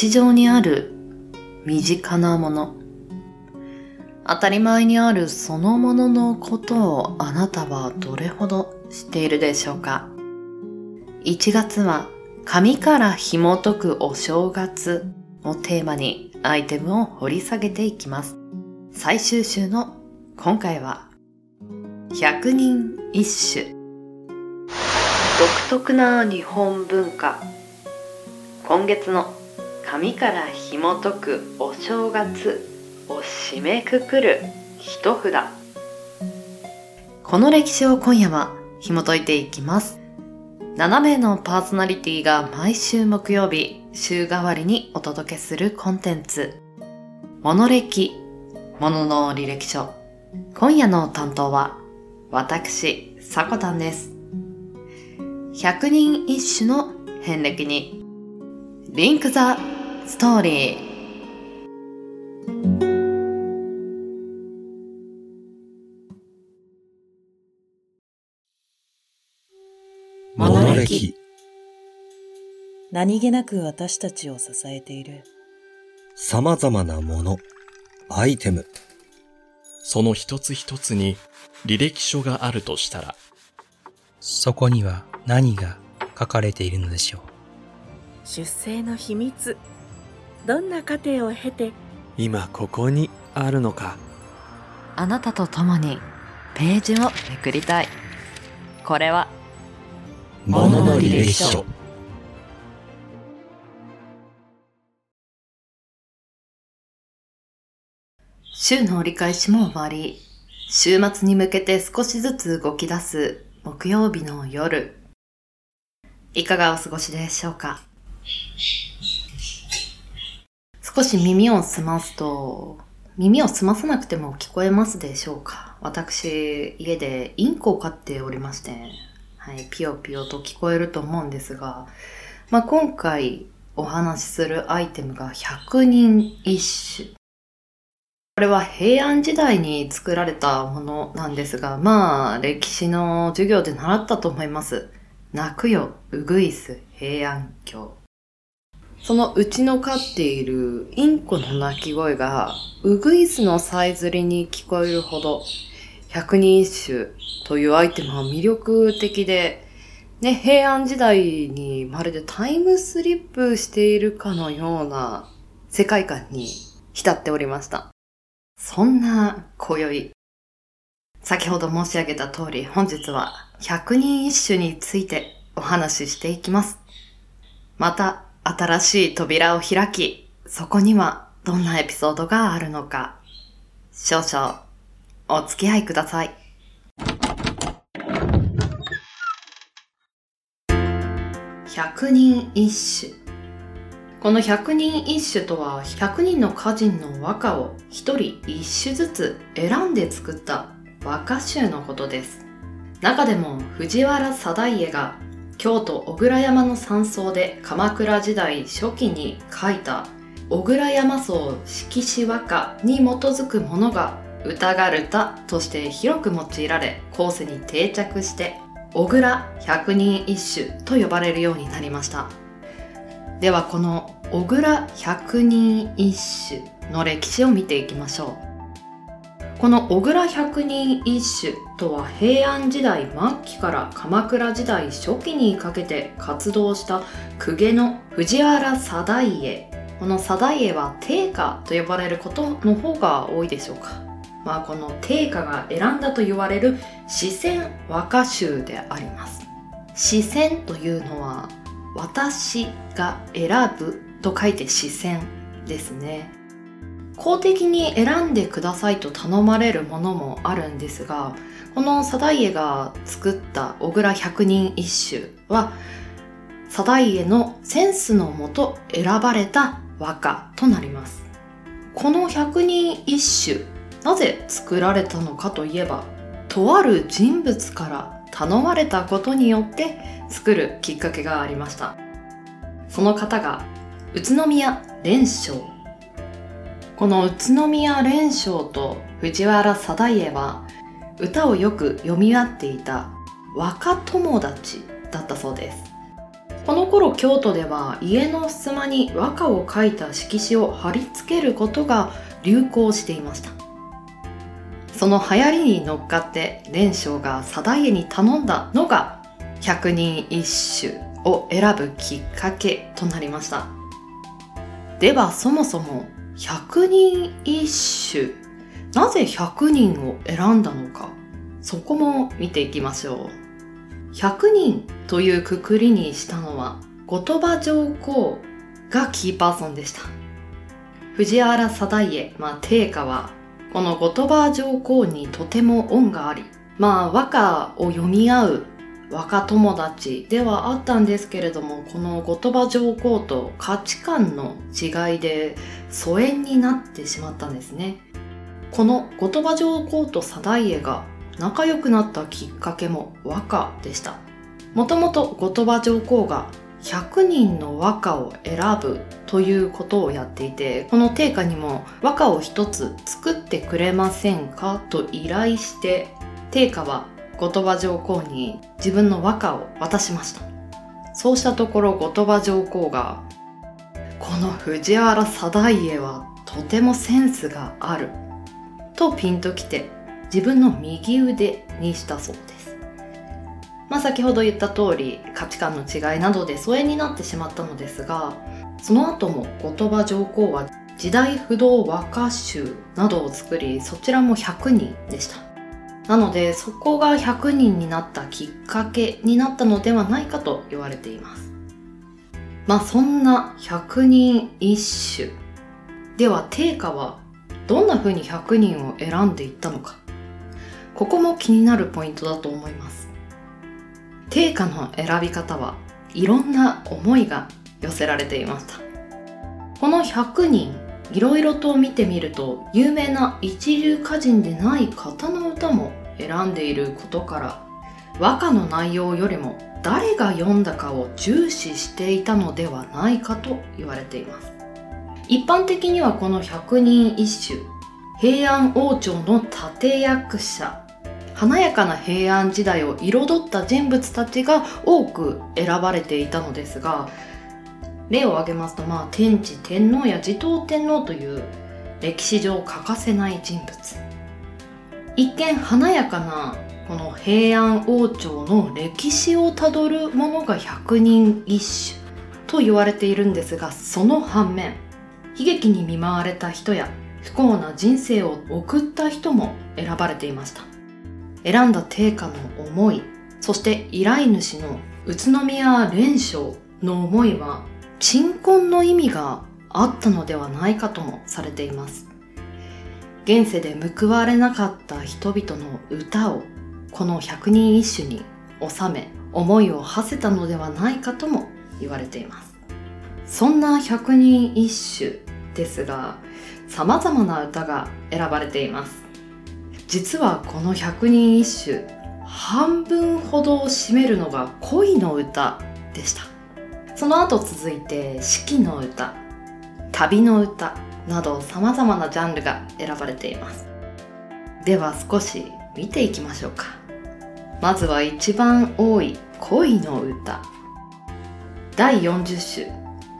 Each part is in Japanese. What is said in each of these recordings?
日常にある身近なもの。当たり前にあるそのもののことをあなたはどれほど知っているでしょうか ?1 月は紙から紐解くお正月をテーマにアイテムを掘り下げていきます。最終週の今回は百人一首独特な日本文化今月の紙から紐解くお正月を締めくくる一札。この歴史を今夜は紐解いていきます。7名のパーソナリティが毎週木曜日週替わりにお届けするコンテンツ。モノ歴ものの履歴書。今夜の担当は私、さこたんです。百人一首の遍歴に、リンクザストーリー。モノ歴何気なく私たちを支えている様々なもの、アイテム。その一つ一つに履歴書があるとしたら、そこには何が書かれているのでしょう。出生の秘密。どんな過程を経て、今ここにあるのか？あなたと共にページをめくりたい。これは、ものの履歴書。週の折り返しも終わり、週末に向けて少しずつ動き出す木曜日の夜。いかがお過ごしでしょうか？少し耳を澄ますと、耳を澄まさなくても聞こえますでしょうか？私、家でインコを飼っておりまして、はい、ピヨピヨと聞こえると思うんですが、まあ、今回お話しするアイテムが百人一首。これは平安時代に作られたものなんですが、まあ、歴史の授業で習ったと思います。泣くよ、うぐいす、平安京。そのうちの飼っているインコの鳴き声が、うぐいすのさえずりに聞こえるほど、百人一首というアイテムは魅力的で、ね、平安時代にまるでタイムスリップしているかのような世界観に浸っておりました。そんな今宵、先ほど申し上げた通り本日は百人一首についてお話ししていきます。また新しい扉を開き、そこにはどんなエピソードがあるのか、少々お付き合いください。百人一首この百人一首とは100人の歌人の和歌を1人1首ずつ選んで作った和歌集のことです中でも藤原定家が京都小倉山の山荘で鎌倉時代初期に書いた小倉山荘色紙和歌に基づくものが歌がるたとして広く用いられ後世に定着して小倉百人一首と呼ばれるようになりました。ではこの小倉百人一首の歴史を見ていきましょう。この小倉百人一首とは平安時代末期から鎌倉時代初期にかけて活動した公家の藤原定家。この定家は定家と呼ばれることの方が多いでしょうか。まあこの定家が選んだと言われる四川和歌集であります。四川というのは私が選ぶと書いて視線ですね。公的に選んでくださいと頼まれるものもあるんですが、この定家が作った小倉百人一首は、定家のセンスのもと選ばれた和歌となります。この百人一首、なぜ作られたのかといえば、とある人物から頼まれたことによって作るきっかけがありました。その方が宇都宮蓮章この宇都宮蓮章と藤原定家は歌をよく読み合っていた若友達だったそうです。この頃京都では家の襖に和歌を書いた色紙を貼り付けることが流行していました。その流行りに乗っかって蓮生が定家に頼んだのが百人一首を選ぶきっかけとなりました。ではそもそも百人一首。なぜ100人を選んだのか。そこも見ていきましょう。100人というくくりにしたのは後鳥羽上皇がキーパーソンでした。藤原定家、まあ、定家はこの後鳥羽上皇にとても恩がありまあ和歌を読み合う若友達ではあったんですけれどもこの後鳥羽上皇と価値観の違いで疎遠になってしまったんですね。この後鳥羽上皇と定家が仲良くなったきっかけも和歌でした。もともと後鳥羽上皇が100人の和歌を選ぶということをやっていてこの定家にも和歌を一つ作ってくれませんかと依頼して定家は後鳥羽上皇に自分の和歌を渡しました。そうしたところ後鳥羽上皇がこの藤原定家はとてもセンスがあるとピンときて自分の右腕にしたそうです。まあ先ほど言った通り価値観の違いなどで疎遠になってしまったのですがその後も後鳥羽上皇は時代不動和歌集などを作りそちらも100人でした。なのでそこが100人になったきっかけになったのではないかと言われています。まあそんな100人一首。では定家はどんな風に100人を選んでいったのか。ここも気になるポイントだと思います。定家の選び方はいろんな思いが寄せられていました。この100人いろいろと見てみると有名な一流歌人でない方の歌も選んでいることから和歌の内容よりも誰が読んだかを重視していたのではないかと言われています。一般的にはこの百人一首平安王朝の立役者華やかな平安時代を彩った人物たちが多く選ばれていたのですが例を挙げますと、まあ、天智天皇や持統天皇という歴史上欠かせない人物。一見華やかなこの平安王朝の歴史をたどるものが百人一首と言われているんですがその反面悲劇に見舞われた人や不幸な人生を送った人も選ばれていました。選んだ定家の思いそして依頼主の宇都宮蓮生の思いは鎮魂の意味があったのではないかともされています。現世で報われなかった人々の歌をこの百人一首に収め思いを馳せたのではないかとも言われています。そんな百人一首ですが様々な歌が選ばれています。実はこの百人一首半分ほどを占めるのが恋の歌でした。その後続いて四季の歌旅の歌など様々なジャンルが選ばれています。では少し見ていきましょうか。まずは一番多い恋の歌。第40首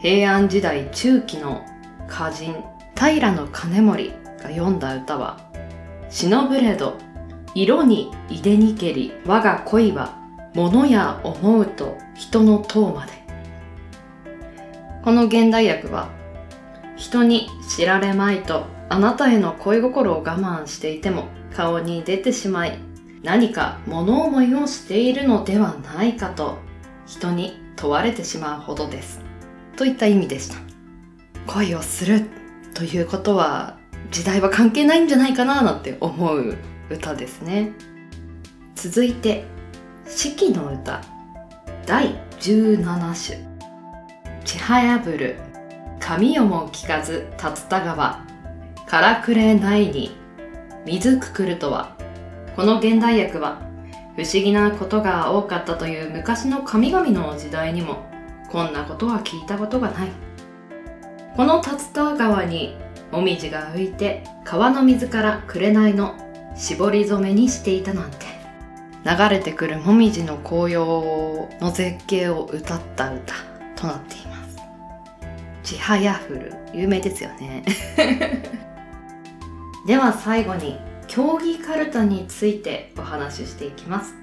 平安時代中期の歌人平兼盛が読んだ歌は「忍ぶれど色にいでにけり我が恋は物や思うと人の塔まで」この現代訳は人に知られまいとあなたへの恋心を我慢していても顔に出てしまい何か物思いをしているのではないかと人に問われてしまうほどです。といった意味でした。恋をするということは時代は関係ないんじゃないかななんて思う歌ですね。続いて四季の歌。第17首。ちはやぶる。神よも聞かず竜田川。からくれないに。水くくるとは。この現代訳は不思議なことが多かったという昔の神々の時代にもこんなことは聞いたことがない。この竜田川にもみじが浮いて川の水から紅の。絞り染めにしていたなんて。流れてくるもみじの紅葉の絶景を歌った歌となっています。ちはやふる、有名ですよね。では最後に、競技カルタについてお話ししていきます。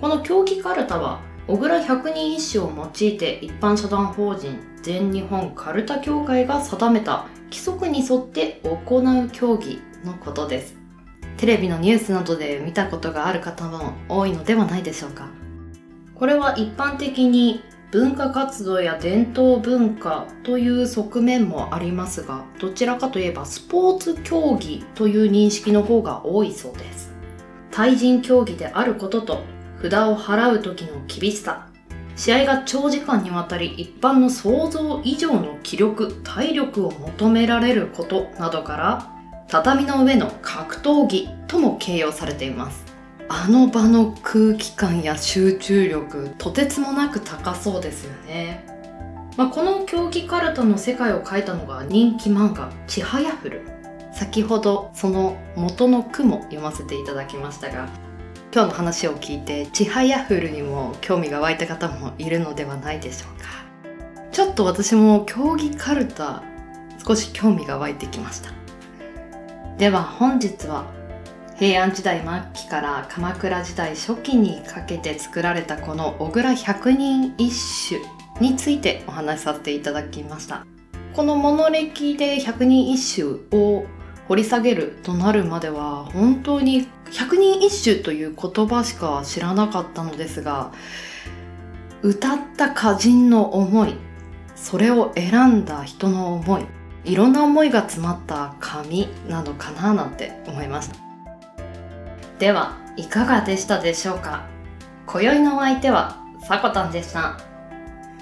この競技カルタは、小倉百人一首を用いて一般社団法人全日本カルタ協会が定めた規則に沿って行う競技のことです。テレビのニュースなどで見たことがある方も多いのではないでしょうか。これは一般的に文化活動や伝統文化という側面もありますが、どちらかといえばスポーツ競技という認識の方が多いそうです。対人競技であることと札を払う時の厳しさ、試合が長時間にわたり一般の想像以上の気力、体力を求められることなどから、畳の上の格闘技とも形容されています。あの場の空気感や集中力、とてつもなく高そうですよね。まあ、この競技カルタの世界を描いたのが人気漫画「ちはやふる」先ほどその元の句も読ませていただきましたが今日の話を聞いてちはやふるにも興味が湧いた方もいるのではないでしょうか。ちょっと私も競技カルタ少し興味が湧いてきました。では本日は平安時代末期から鎌倉時代初期にかけて作られたこの小倉百人一首についてお話しさせていただきました。この物歴で百人一首を掘り下げるとなるまでは本当に百人一首という言葉しか知らなかったのですが歌った歌人の思いそれを選んだ人の思いいろんな思いが詰まった紙なのかななんて思いましたではいかがでしたでしょうか？今宵のお相手はさこたんでした。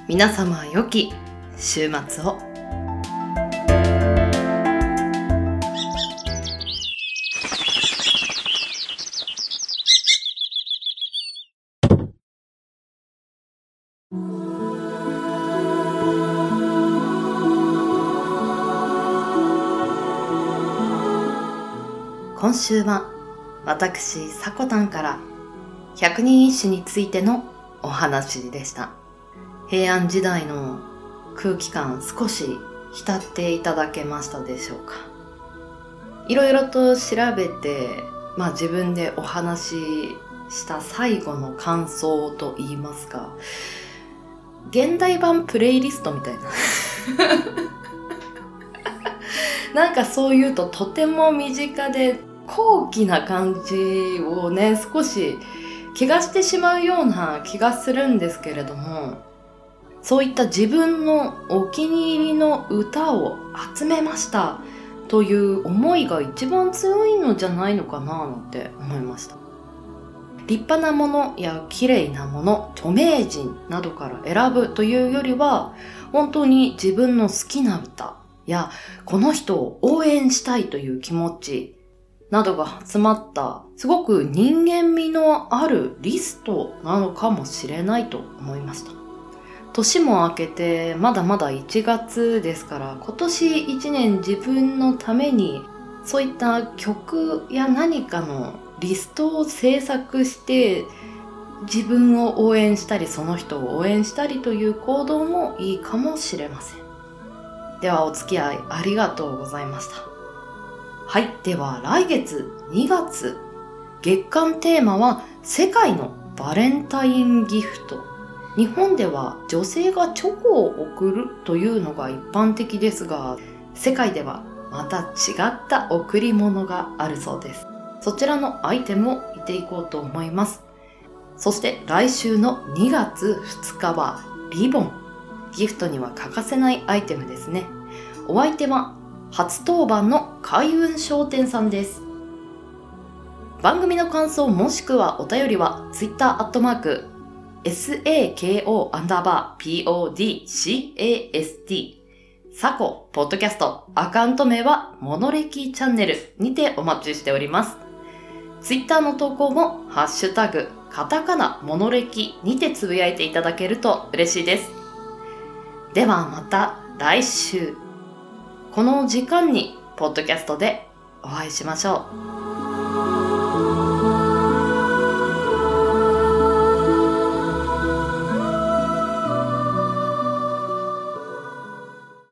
皆様良き週末を。今週は私さこたんから百人一首についてのお話でした。平安時代の空気感少し浸っていただけましたでしょうか。いろいろと調べてまあ自分でお話しした最後の感想と言いますか現代版プレイリストみたいな。なんかそう言うととても身近で高貴な感じをね少し気がしてしまうような気がするんですけれどもそういった自分のお気に入りの歌を集めましたという思いが一番強いのじゃないのかななんて思いました。立派なものや綺麗なもの著名人などから選ぶというよりは本当に自分の好きな歌やこの人を応援したいという気持ちなどが詰まったすごく人間味のあるリストなのかもしれないと思いました。年も明けてまだまだ1月ですから今年1年自分のためにそういった曲や何かのリストを制作して自分を応援したりその人を応援したりという行動もいいかもしれません。ではお付き合いありがとうございました。はい。では来月2月、月間テーマは世界のバレンタインギフト。日本では女性がチョコを贈るというのが一般的ですが、世界ではまた違った贈り物があるそうです。そちらのアイテムを見ていこうと思います。そして来週の2月2日はリボン。ギフトには欠かせないアイテムですね。お相手は初当番の開運商店さんです。番組の感想もしくはお便りは Twitter アットマーク SAKO アンダーバー PODCAST サコポッドキャストアカウント名はモノレキチャンネルにてお待ちしております。Twitter の投稿もハッシュタグカタカナモノレキにてつぶやいていただけると嬉しいです。ではまた来週。この時間に、ポッドキャストでお会いしましょう。